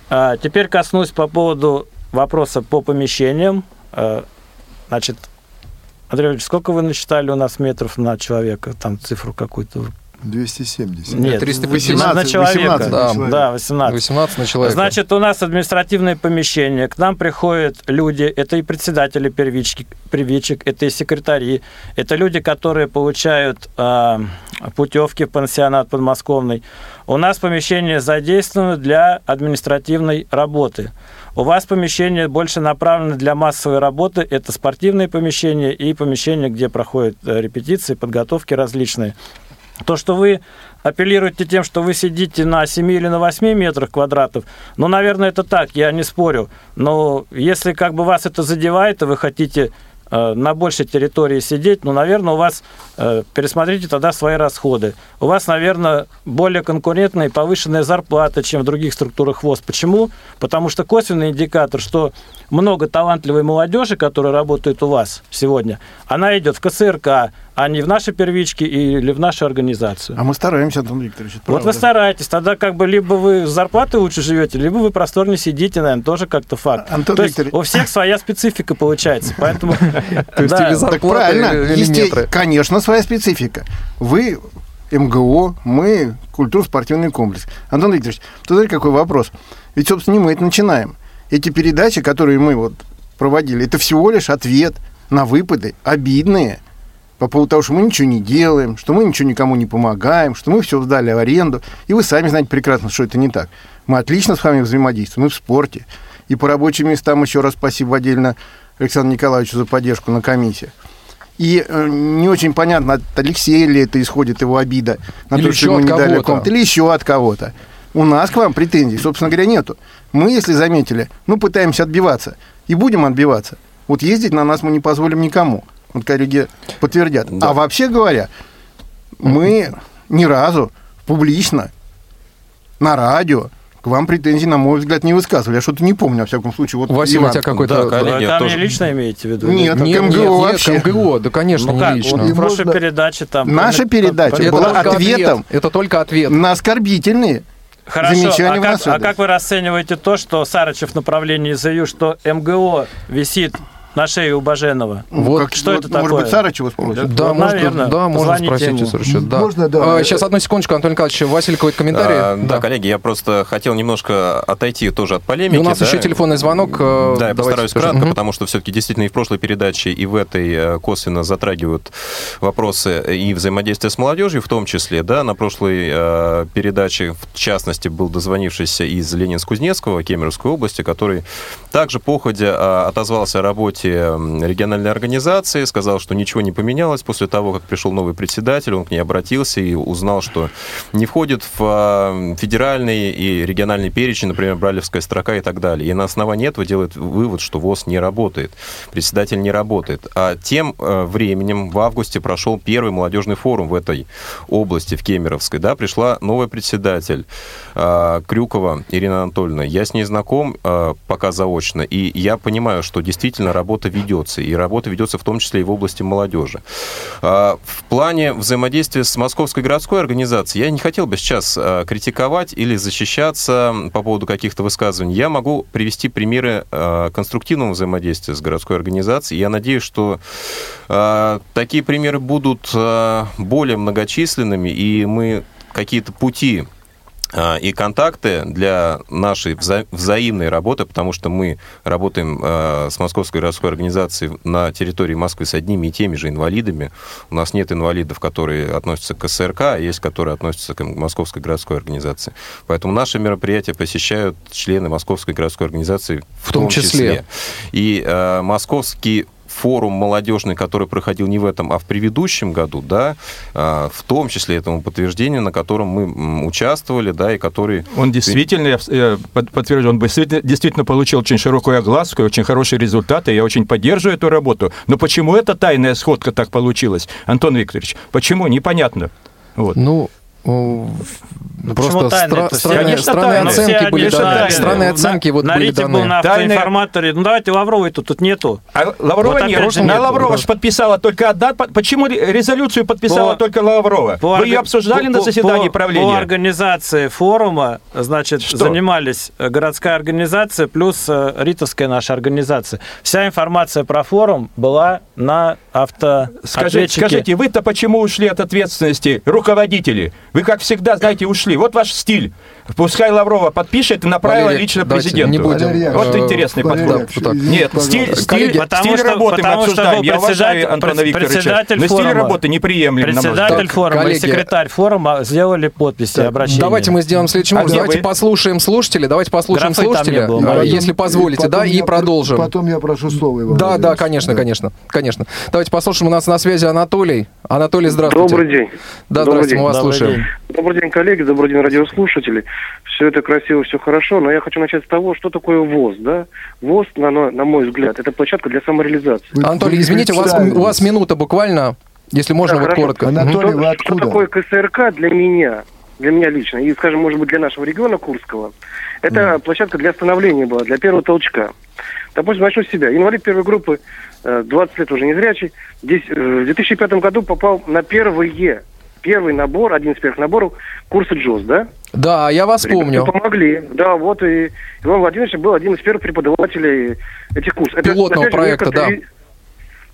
А, теперь коснусь по поводу вопроса по помещениям. Э, значит, Андрей Ильич, сколько вы насчитали у нас метров на человека? Там цифру какую-то 270. Нет, 318 на человека. 18 да, человека. да, 18. 18 на человека. Значит, у нас административное помещение. К нам приходят люди, это и председатели первички, первичек, это и секретари, это люди, которые получают э, путевки в пансионат подмосковный. У нас помещение задействовано для административной работы. У вас помещение больше направлено для массовой работы. Это спортивные помещения и помещения, где проходят э, репетиции, подготовки различные. То, что вы апеллируете тем, что вы сидите на 7 или на 8 метрах квадратов, ну, наверное, это так, я не спорю. Но если как бы вас это задевает, и вы хотите на большей территории сидеть, ну, наверное, у вас, э, пересмотрите тогда свои расходы. У вас, наверное, более конкурентная и повышенная зарплата, чем в других структурах ВОЗ. Почему? Потому что косвенный индикатор, что много талантливой молодежи, которая работает у вас сегодня, она идет в КСРК, а не в наши первички или в нашу организацию. А мы стараемся, Антон Викторович. Вот правда. вы стараетесь. Тогда как бы либо вы с зарплаты лучше живете, либо вы просторнее сидите, наверное, тоже как-то факт. Антон То Викторович... есть у всех своя специфика получается, поэтому... То есть или зарплата, правильно. Конечно, своя специфика. Вы МГО, мы культурно-спортивный комплекс. Антон Викторович, тут какой вопрос. Ведь, собственно, не мы это начинаем. Эти передачи, которые мы вот проводили, это всего лишь ответ на выпады обидные – по поводу того, что мы ничего не делаем, что мы ничего никому не помогаем, что мы все сдали в аренду. И вы сами знаете прекрасно, что это не так. Мы отлично с вами взаимодействуем и в спорте, и по рабочим местам еще раз спасибо отдельно Александру Николаевичу за поддержку на комиссиях. И э, не очень понятно, от Алексея ли это исходит его обида на или то, что ему не дали комнату, или еще от кого-то. У нас к вам претензий, собственно говоря, нету. Мы, если заметили, ну, пытаемся отбиваться. И будем отбиваться. Вот ездить на нас мы не позволим никому. Вот коллеги подтвердят. Да. А вообще говоря, мы ни разу публично на радио к вам претензий, на мой взгляд, не высказывали. Я что-то не помню, во всяком случае. Вот Василий, Иван, у тебя какой-то... Да, коллеги, Там тоже... лично имеете в виду? Нет, нет, МГО нет, вообще. Нет, МГО, да, конечно, ну, как? не лично. Вот в прошлой можно... передаче там... Наша передача это была ответом... Ответ. Это только ответ. На оскорбительные Хорошо, замечания а как, а как вы расцениваете то, что Сарычев в направлении заявил, что МГО висит на шее у Баженова. Вот, как, что вот, это может такое? Может быть, Сарычева спросит? Да, да может, наверное. Да, можно спросить ему. Сарычева. Да. Можно, да. А, сейчас, одну секундочку, Антон Николаевич. Василий, какой-то комментарий? А, да. да, коллеги, я просто хотел немножко отойти тоже от полемики. И у нас да. еще телефонный звонок. Э, да, я постараюсь скажем. кратко, угу. потому что все-таки действительно и в прошлой передаче, и в этой э, косвенно затрагивают вопросы и взаимодействия с молодежью в том числе. Да, на прошлой э, передаче, в частности, был дозвонившийся из Ленинск-Кузнецкого, Кемеровской области, который также походя э, отозвался о работе регионального региональной организации, сказал, что ничего не поменялось после того, как пришел новый председатель, он к ней обратился и узнал, что не входит в федеральный и региональный перечень, например, Бралевская строка и так далее. И на основании этого делает вывод, что ВОЗ не работает, председатель не работает. А тем э, временем в августе прошел первый молодежный форум в этой области, в Кемеровской. Да, пришла новый председатель а, Крюкова Ирина Анатольевна. Я с ней знаком а, пока заочно, и я понимаю, что действительно работа ведется и работа ведется в том числе и в области молодежи. А, в плане взаимодействия с Московской городской организацией я не хотел бы сейчас а, критиковать или защищаться по поводу каких-то высказываний. Я могу привести примеры а, конструктивного взаимодействия с городской организацией. Я надеюсь, что такие примеры будут более многочисленными, и мы какие-то пути и контакты для нашей вза взаимной работы, потому что мы работаем э, с Московской городской организацией на территории Москвы с одними и теми же инвалидами. У нас нет инвалидов, которые относятся к СРК, а есть, которые относятся к Московской городской организации. Поэтому наши мероприятия посещают члены Московской городской организации в, в том, том числе. числе. И э, московский форум молодежный, который проходил не в этом, а в предыдущем году, да, а, в том числе этому подтверждению, на котором мы участвовали, да, и который... Он действительно, я подтвержден, он действительно, действительно получил очень широкую огласку, очень хорошие результаты, я очень поддерживаю эту работу. Но почему эта тайная сходка так получилась, Антон Викторович? Почему? Непонятно. Вот. Ну, ну, просто стра- странные, странные оценки были даны. Странные оценки вот были даны. был на автоинформаторе. Ну давайте Лавровой тут, тут нету. А Лаврова вот нет. На Лаврова же подписала только одна. Почему резолюцию подписала по, только Лаврова? По, Вы ее обсуждали по, на заседании по, правления? По организации форума, значит, Что? занимались э, городская организация плюс э, Ритовская наша организация. Вся информация про форум была на автоответчике. Скажите, скажите вы-то почему ушли от ответственности руководители? Вы, как всегда, знаете, ушли. Вот ваш стиль. Пускай Лаврова подпишет и направила Валерий, лично президенту. Не будем. Валерий, вот интересный Валерий, подход. Да, Нет, стиль, стиль, потому стиль что, работы мы обсуждаем. Я уважаю Антона Викторовича. Но стиль работы неприемлем. Председатель форума коллеги, и секретарь форума сделали подписи так, обращения. Давайте мы сделаем следующим образом. Давайте вы? послушаем слушателя. Давайте послушаем Графы слушателя, было, если позволите, да, и продолжим. Потом я прошу слово, Иван Да, да, конечно, конечно, конечно. Давайте послушаем. У нас на связи Анатолий. Анатолий, здравствуйте. Добрый день. Да, здравствуйте, мы вас слушаем. Добрый день, коллеги, добрый день, радиослушатели. Все это красиво, все хорошо, но я хочу начать с того, что такое ВОЗ, да? ВОЗ, на, на мой взгляд, это площадка для самореализации. Анатолий, извините, у вас, у вас минута буквально, если можно, да, вот хорошо. коротко. Анатолий, вы откуда? Что такое КСРК для меня? Для меня лично, и, скажем, может быть, для нашего региона Курского, это mm. площадка для становления была, для первого толчка. Допустим, начну с себя. Инвалид первой группы, 20 э, лет уже незрячий, здесь э, в 2005 году попал на первые первый набор, один из первых наборов курса ЖОС, да? Да, я вас Ребята помню. помогли. Да, вот и Иван Владимирович был один из первых преподавателей этих курсов. Пилотного это, проекта, да.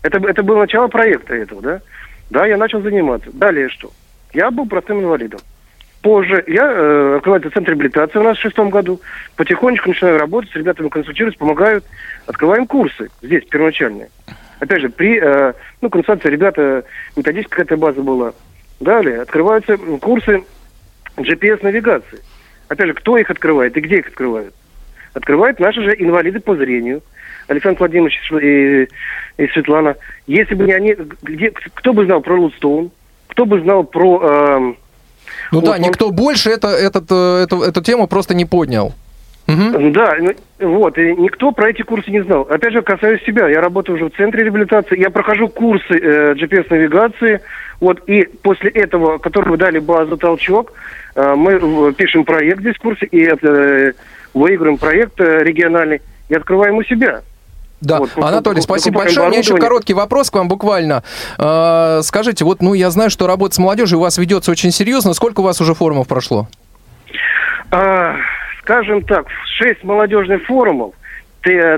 Это, это было начало проекта этого, да? Да, я начал заниматься. Далее что? Я был простым инвалидом. Позже я э, открываю центр реабилитации у нас в шестом году. Потихонечку начинаю работать, с ребятами консультируюсь, помогают. Открываем курсы здесь, первоначальные. Опять же, при э, ну, консультации ребята, методическая какая-то база была. Далее открываются курсы GPS-навигации. Опять же, кто их открывает и где их открывают? Открывают наши же инвалиды по зрению. Александр Владимирович и, и Светлана, если бы не они, где, кто бы знал про Лудстоун, кто бы знал про... Э, ну вот, да, никто больше это, этот, э, эту, эту тему просто не поднял. Угу. Да, ну, вот, и никто про эти курсы не знал. Опять же, касаюсь себя, я работаю уже в центре реабилитации, я прохожу курсы э, GPS-навигации, вот, и после этого, который вы дали базу «Толчок», э, мы пишем проект курсе, и э, выиграем проект э, региональный, и открываем у себя. Да, вот, Анатолий, спасибо большое. У меня еще короткий вопрос к вам буквально. Э, скажите, вот, ну, я знаю, что работа с молодежью у вас ведется очень серьезно. Сколько у вас уже форумов прошло? А, скажем так, шесть молодежных форумов,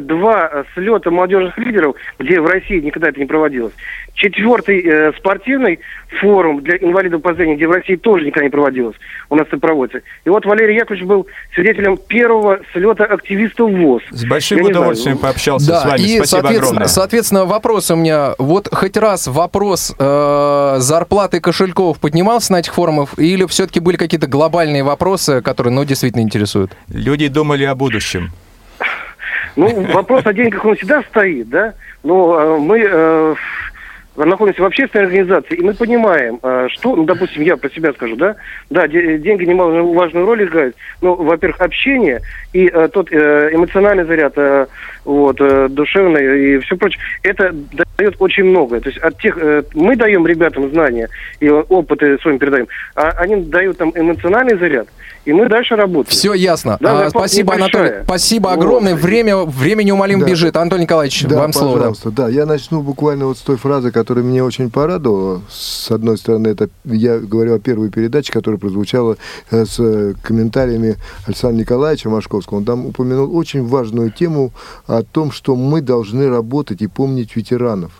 два слета молодежных лидеров, где в России никогда это не проводилось. Четвертый э, спортивный форум для инвалидов по зрению, где в России тоже никогда не проводилось, у нас это проводится. И вот Валерий Яковлевич был свидетелем первого слета активистов ВОЗ. С большим Я удовольствием знаю, пообщался да, с вами. И, Спасибо соответственно, огромное. Соответственно, вопрос у меня. Вот хоть раз вопрос э, зарплаты кошельков поднимался на этих форумах, или все-таки были какие-то глобальные вопросы, которые, ну, действительно интересуют? Люди думали о будущем. Ну, вопрос о деньгах, он всегда стоит, да? Но э, мы... Э, находимся в общественной организации, и мы понимаем, э, что, ну, допустим, я про себя скажу, да, да, деньги немаловажную роль играют, ну, во-первых, общение и э, тот э, эмоциональный заряд, э, вот, э, душевный и все прочее, это дает очень многое. То есть от тех, э, мы даем ребятам знания и опыты своим передаем, а они дают там эмоциональный заряд, и мы дальше работаем. Все ясно. Да, а, спасибо, Анатолий. Спасибо огромное. Вот. Время, время неумолимо да. бежит. Анатолий Николаевич, да, вам слово. Пожалуйста, да. Я начну буквально вот с той фразы, которая меня очень порадовала. С одной стороны, это я говорю о первой передаче, которая прозвучала э, с э, комментариями Александра Николаевича Машковского. Он там упомянул очень важную тему о том, что мы должны работать и помнить ветеранов.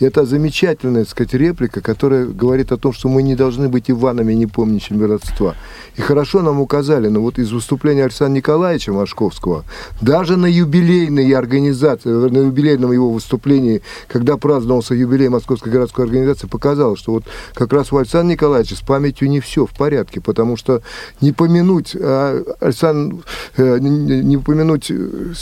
Это замечательная, так сказать, реплика, которая говорит о том, что мы не должны быть Иванами, не помнящими родства. И хорошо нам указали, но ну вот из выступления Александра Николаевича Машковского, даже на юбилейной организации, на юбилейном его выступлении, когда праздновался юбилей Московской городской организации, показалось, что вот как раз у Александра Николаевича с памятью не все в порядке, потому что не помянуть а, Александр, э, не помянуть э,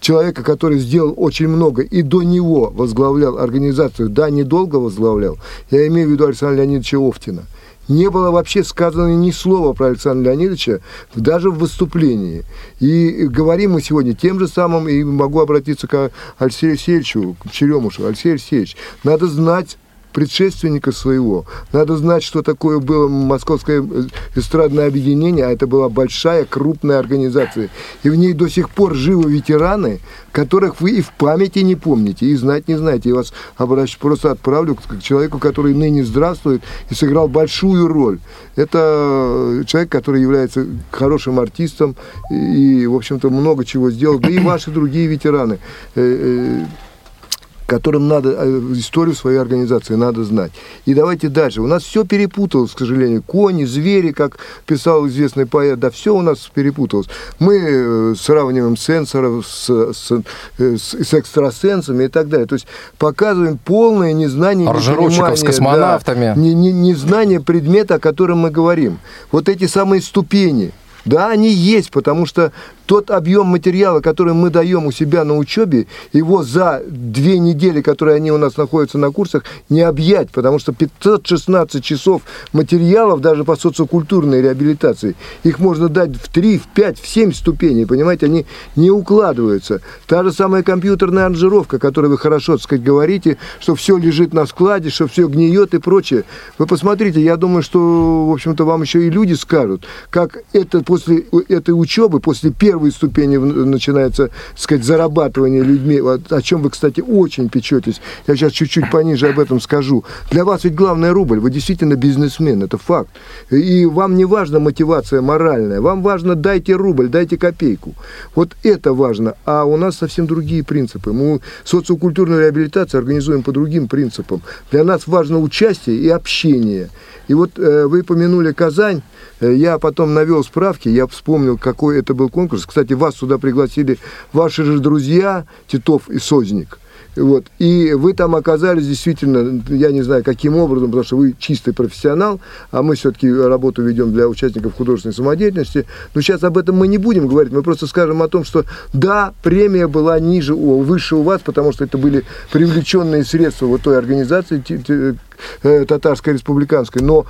человека, который сделал очень много и до него возглавлял организацию, да, недолго возглавлял, я имею в виду Александра Леонидовича Офтина – не было вообще сказано ни слова про Александра Леонидовича, даже в выступлении. И говорим мы сегодня тем же самым, и могу обратиться к Алексею Алексеевичу, к Черемушу. Алексей Алексеевич, надо знать предшественника своего. Надо знать, что такое было Московское э, эстрадное объединение, а это была большая, крупная организация. И в ней до сих пор живы ветераны, которых вы и в памяти не помните, и знать не знаете. Я вас обращу, просто отправлю к человеку, который ныне здравствует и сыграл большую роль. Это человек, который является хорошим артистом и, в общем-то, много чего сделал. Да и ваши другие ветераны э, э, которым надо э, историю своей организации надо знать. И давайте дальше. У нас все перепуталось, к сожалению. Кони, звери, как писал известный поэт, да, все у нас перепуталось. Мы э, сравниваем сенсоров с, с, э, с, с экстрасенсами и так далее. То есть показываем полное незнание, непонимание, с космонавтами. Да, не, не, незнание предмета, о котором мы говорим. Вот эти самые ступени – да, они есть, потому что тот объем материала, который мы даем у себя на учебе, его за две недели, которые они у нас находятся на курсах, не объять, потому что 516 часов материалов даже по социокультурной реабилитации, их можно дать в 3, в 5, в 7 ступеней, понимаете, они не укладываются. Та же самая компьютерная аранжировка, о которой вы хорошо, так сказать, говорите, что все лежит на складе, что все гниет и прочее. Вы посмотрите, я думаю, что, в общем-то, вам еще и люди скажут, как это после этой учебы, после первой ступени начинается, так сказать, зарабатывание людьми, о чем вы, кстати, очень печетесь. Я сейчас чуть-чуть пониже об этом скажу. Для вас ведь главное рубль. Вы действительно бизнесмен, это факт. И вам не важна мотивация моральная. Вам важно дайте рубль, дайте копейку. Вот это важно. А у нас совсем другие принципы. Мы социокультурную реабилитацию организуем по другим принципам. Для нас важно участие и общение. И вот э, вы помянули Казань. Э, я потом навел справки, я вспомнил, какой это был конкурс. Кстати, вас сюда пригласили ваши же друзья Титов и Созник Вот. И вы там оказались действительно, я не знаю, каким образом, потому что вы чистый профессионал, а мы все-таки работу ведем для участников художественной самодеятельности. Но сейчас об этом мы не будем говорить, мы просто скажем о том, что да, премия была ниже, выше у вас, потому что это были привлеченные средства вот той организации татарской республиканской, но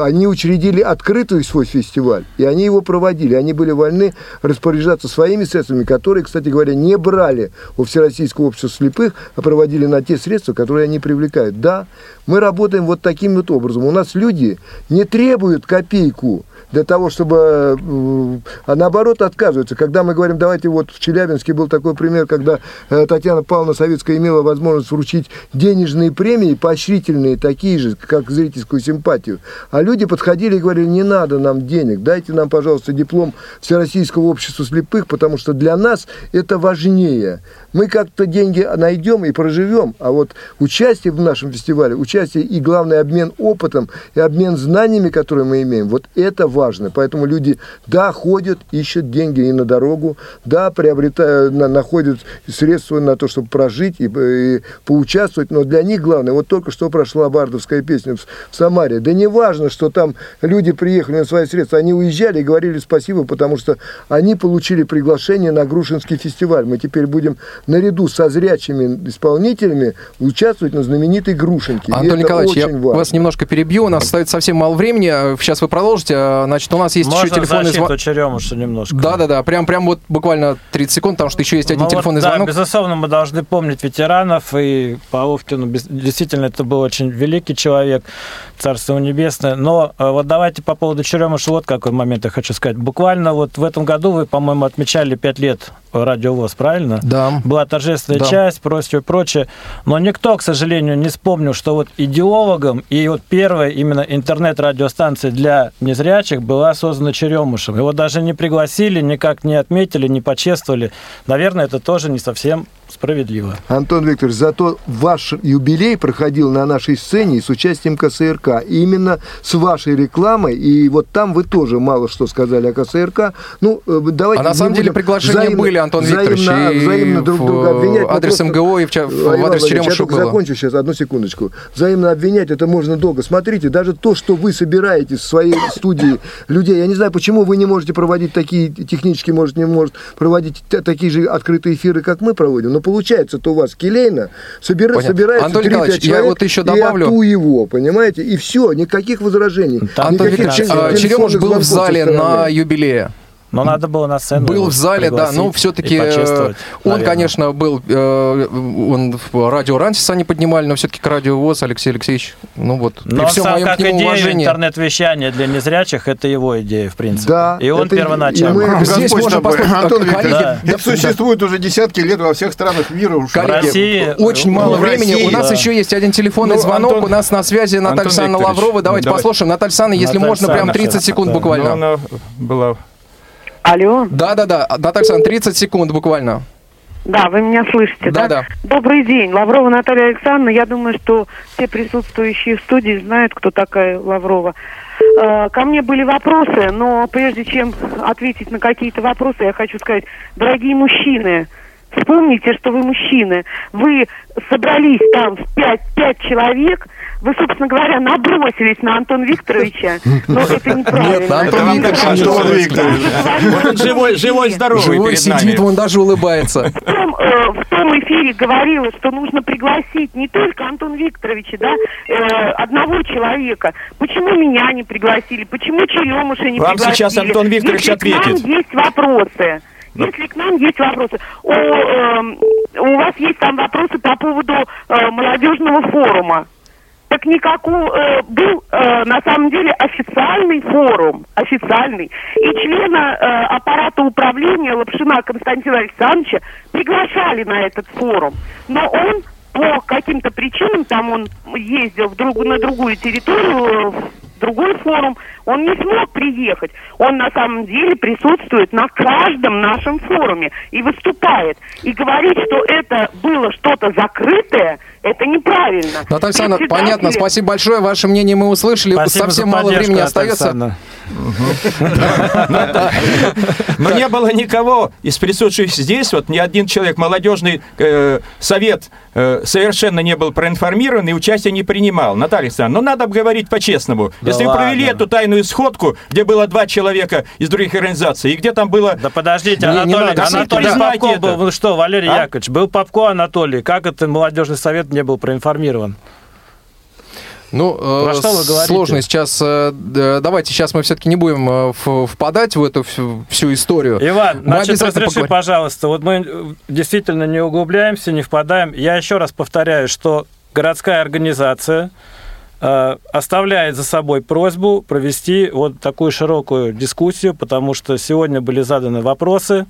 они учредили открытый свой фестиваль, и они его проводили. Они были вольны распоряжаться своими средствами, которые, кстати говоря, не брали у Всероссийского общества слепых, а проводили на те средства, которые они привлекают. Да, мы работаем вот таким вот образом. У нас люди не требуют копейку для того, чтобы... Э, а наоборот отказываются. Когда мы говорим, давайте вот в Челябинске был такой пример, когда э, Татьяна Павловна Советская имела возможность вручить денежные премии, поощрительные, такие же, как зрительскую симпатию. А люди подходили и говорили, не надо нам денег, дайте нам, пожалуйста, диплом Всероссийского общества слепых, потому что для нас это важнее. Мы как-то деньги найдем и проживем, а вот участие в нашем фестивале, участие и, главный обмен опытом, и обмен знаниями, которые мы имеем, вот это важно. Поэтому люди, да, ходят, ищут деньги и на дорогу, да, приобретают, на, находят средства на то, чтобы прожить и, и поучаствовать, но для них главное, вот только что прошла бардовская песня в, в Самаре, да не важно, что там люди приехали на свои средства, они уезжали и говорили спасибо, потому что они получили приглашение на Грушинский фестиваль. Мы теперь будем наряду со зрячими исполнителями участвовать на знаменитой Грушеньке. Антон Николаевич, я важно. вас немножко перебью, у нас остается совсем мало времени, сейчас вы продолжите. Значит, у нас есть Можно еще телефонный звонок. Черемуша немножко. Да-да-да, прям, прям вот буквально 30 секунд, потому что еще есть один ну, телефонный вот, звонок. Да, безусловно, мы должны помнить ветеранов, и Павловкину действительно это был очень великий человек, Царство Небесное. Но э, вот давайте по поводу Черемуша вот какой момент я хочу сказать. Буквально вот в этом году вы, по-моему, отмечали 5 лет радиовоз, правильно? Да. Была торжественная да. часть, прочее, прочее. Но никто, к сожалению, не вспомнил, что вот идеологом и вот первая именно интернет-радиостанция для незрячих была создана Черемушем. Его даже не пригласили, никак не отметили, не почествовали. Наверное, это тоже не совсем справедливо. Антон Викторович, зато ваш юбилей проходил на нашей сцене с участием КСРК. И именно с вашей рекламой, и вот там вы тоже мало что сказали о КСРК. Ну, э, давайте... А на самом деле приглашения взаимно, были, Антон Викторович, взаимно, и взаимно друг друга обвинять. Адрес просто... МГО и в, в адрес Черемушева Я только закончу сейчас, одну секундочку. Взаимно обвинять это можно долго. Смотрите, даже то, что вы собираете в своей студии людей, я не знаю, почему вы не можете проводить такие, технически, может, не может проводить такие же открытые эфиры, как мы проводим, но получается-то у вас келейно, собира, собирается Антон 3 человек, я вот еще добавлю. и его, понимаете, и все, никаких возражений. Антон никаких Николаевич, Черемуш был в зале на юбилее. Но надо было на сцену. Был в зале, да, но все-таки э, он, конечно, был, э, он в радио Рансис они поднимали, но все-таки к радио ВОЗ Алексей Алексеевич, ну вот, но при всем сам, моем как к нему идея уважении... интернет-вещания для незрячих, это его идея, в принципе. Да. И он первоначально. И мы... Здесь можно послушать. Антон коллеги, да. Это существует уже десятки лет во всех странах мира. Коллеги, в России, очень мало времени. России, у нас да. еще есть один телефонный ну, звонок. Антон, у нас на связи Наталья Санна Лаврова. Давайте давай. послушаем. Наталья Санна, если Наталья можно, прям 30 секунд буквально. Ну, она была Алло. Да-да-да, Наталья Александровна, 30 секунд буквально. Да, вы меня слышите, да? Да, да. Добрый день, Лаврова Наталья Александровна. Я думаю, что все присутствующие в студии знают, кто такая Лаврова. Э, ко мне были вопросы, но прежде чем ответить на какие-то вопросы, я хочу сказать, дорогие мужчины, вспомните, что вы мужчины. Вы собрались там в пять, пять человек – вы, собственно говоря, набросились на Антона Викторовича, но это неправильно. Нет, на Антон Викторович. Он живой, живой, здоровый Живой сидит, он даже улыбается. В том, э, в том эфире говорилось, что нужно пригласить не только Антона Викторовича, да, э, одного человека. Почему меня не пригласили? Почему Черемуша не Вам пригласили? сейчас Антон Викторович Если ответит. К нам есть вопросы. Если к нам есть вопросы, у, э, у вас есть там вопросы по поводу э, молодежного форума. Так никакого э, был э, на самом деле официальный форум, официальный, и члена э, аппарата управления Лапшина Константина Александровича приглашали на этот форум, но он по каким-то причинам, там он ездил в друг, на другую территорию, в другой форум, он не смог приехать. Он на самом деле присутствует на каждом нашем форуме и выступает. И говорить, что это было что-то закрытое, это неправильно. Наталья Александровна, понятно, спасибо большое. Ваше мнение мы услышали. Спасибо Совсем мало времени остается. Но не было никого из присутствующих здесь, вот ни один человек, молодежный э, совет э, совершенно не был проинформирован и участия не принимал. Наталья Александровна, ну надо говорить по-честному. Если вы провели эту тайную сходку, где было два человека из других организаций, и где там было... Да подождите, Анатолий, Анатолий Попко был, что, Валерий а? Яковлевич, был Попко Анатолий, как это молодежный совет не был проинформирован? Ну, Про что вы говорите? сложно сейчас. Э, давайте сейчас мы все-таки не будем э, впадать в эту всю, всю историю. Иван, мы значит, разреши, поговорим. пожалуйста, вот мы действительно не углубляемся, не впадаем. Я еще раз повторяю, что городская организация э, оставляет за собой просьбу провести вот такую широкую дискуссию, потому что сегодня были заданы вопросы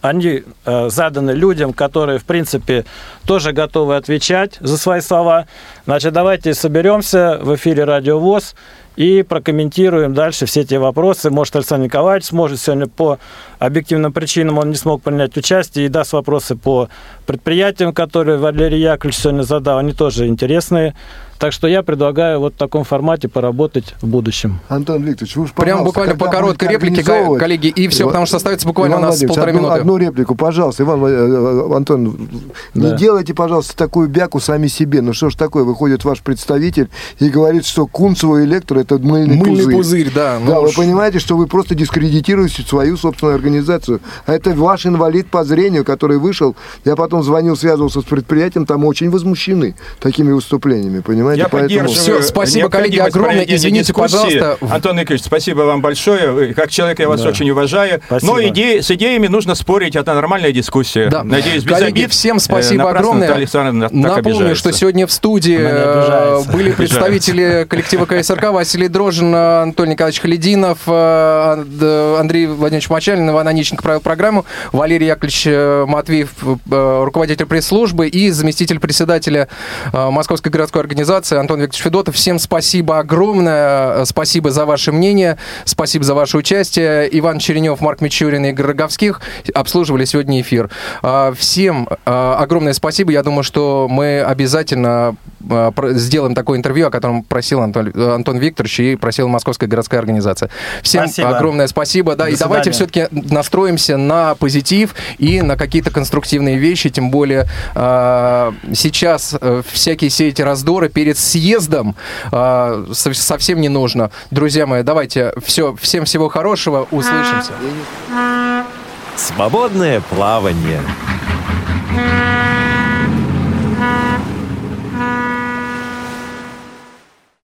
они э, заданы людям, которые, в принципе, тоже готовы отвечать за свои слова. Значит, давайте соберемся в эфире Радио ВОЗ и прокомментируем дальше все эти вопросы. Может, Александр Николаевич сможет сегодня по объективным причинам, он не смог принять участие и даст вопросы по предприятиям, которые Валерий Яковлевич сегодня задал. Они тоже интересные. Так что я предлагаю вот в таком формате поработать в будущем. Антон Викторович, вы уж, Прям буквально по короткой реплике, коллеги, и все, Иван, потому что остается буквально Иван у нас полторы одну, минуты. Одну реплику, пожалуйста, Иван, э, э, Антон, да. не делайте, пожалуйста, такую бяку сами себе. Ну что ж такое, выходит ваш представитель и говорит, что Кунцево электро это мыльный, мыльный пузырь. пузырь да. Ну да, уж... вы понимаете, что вы просто дискредитируете свою собственную организацию. А это ваш инвалид по зрению, который вышел. Я потом звонил, связывался с предприятием, там очень возмущены такими выступлениями, понимаете? Я Поэтому... Все, спасибо, коллеги, огромное. Извините, дискуссии. пожалуйста. Антон Игоревич, спасибо вам большое. Как человек я вас да. очень уважаю. Спасибо. Но идеи, с идеями нужно спорить. Это нормальная дискуссия. Да. Надеюсь, без коллеги, обид. всем спасибо э, огромное. Напомню, что сегодня в студии э, были представители коллектива КСРК Василий Дрожин, Антон Николаевич Халидинов, э, Андрей Владимирович Мочалин, Иван Онищенко провел программу, Валерий Яковлевич Матвеев, руководитель пресс-службы и заместитель председателя Московской городской организации Антон Антон Викторович Федотов. Всем спасибо огромное. Спасибо за ваше мнение. Спасибо за ваше участие. Иван Черенев, Марк Мичурин и Игорь Роговских обслуживали сегодня эфир. А, всем а, огромное спасибо. Я думаю, что мы обязательно сделаем такое интервью, о котором просил Антон, Антон Викторович и просила Московская городская организация. Всем спасибо. огромное спасибо. Да, До и свидания. давайте все-таки настроимся на позитив и на какие-то конструктивные вещи, тем более сейчас э, всякие все эти раздоры перед съездом отъездом э, совсем не нужно. Друзья мои, давайте все, всем всего хорошего, услышимся. Свободное плавание.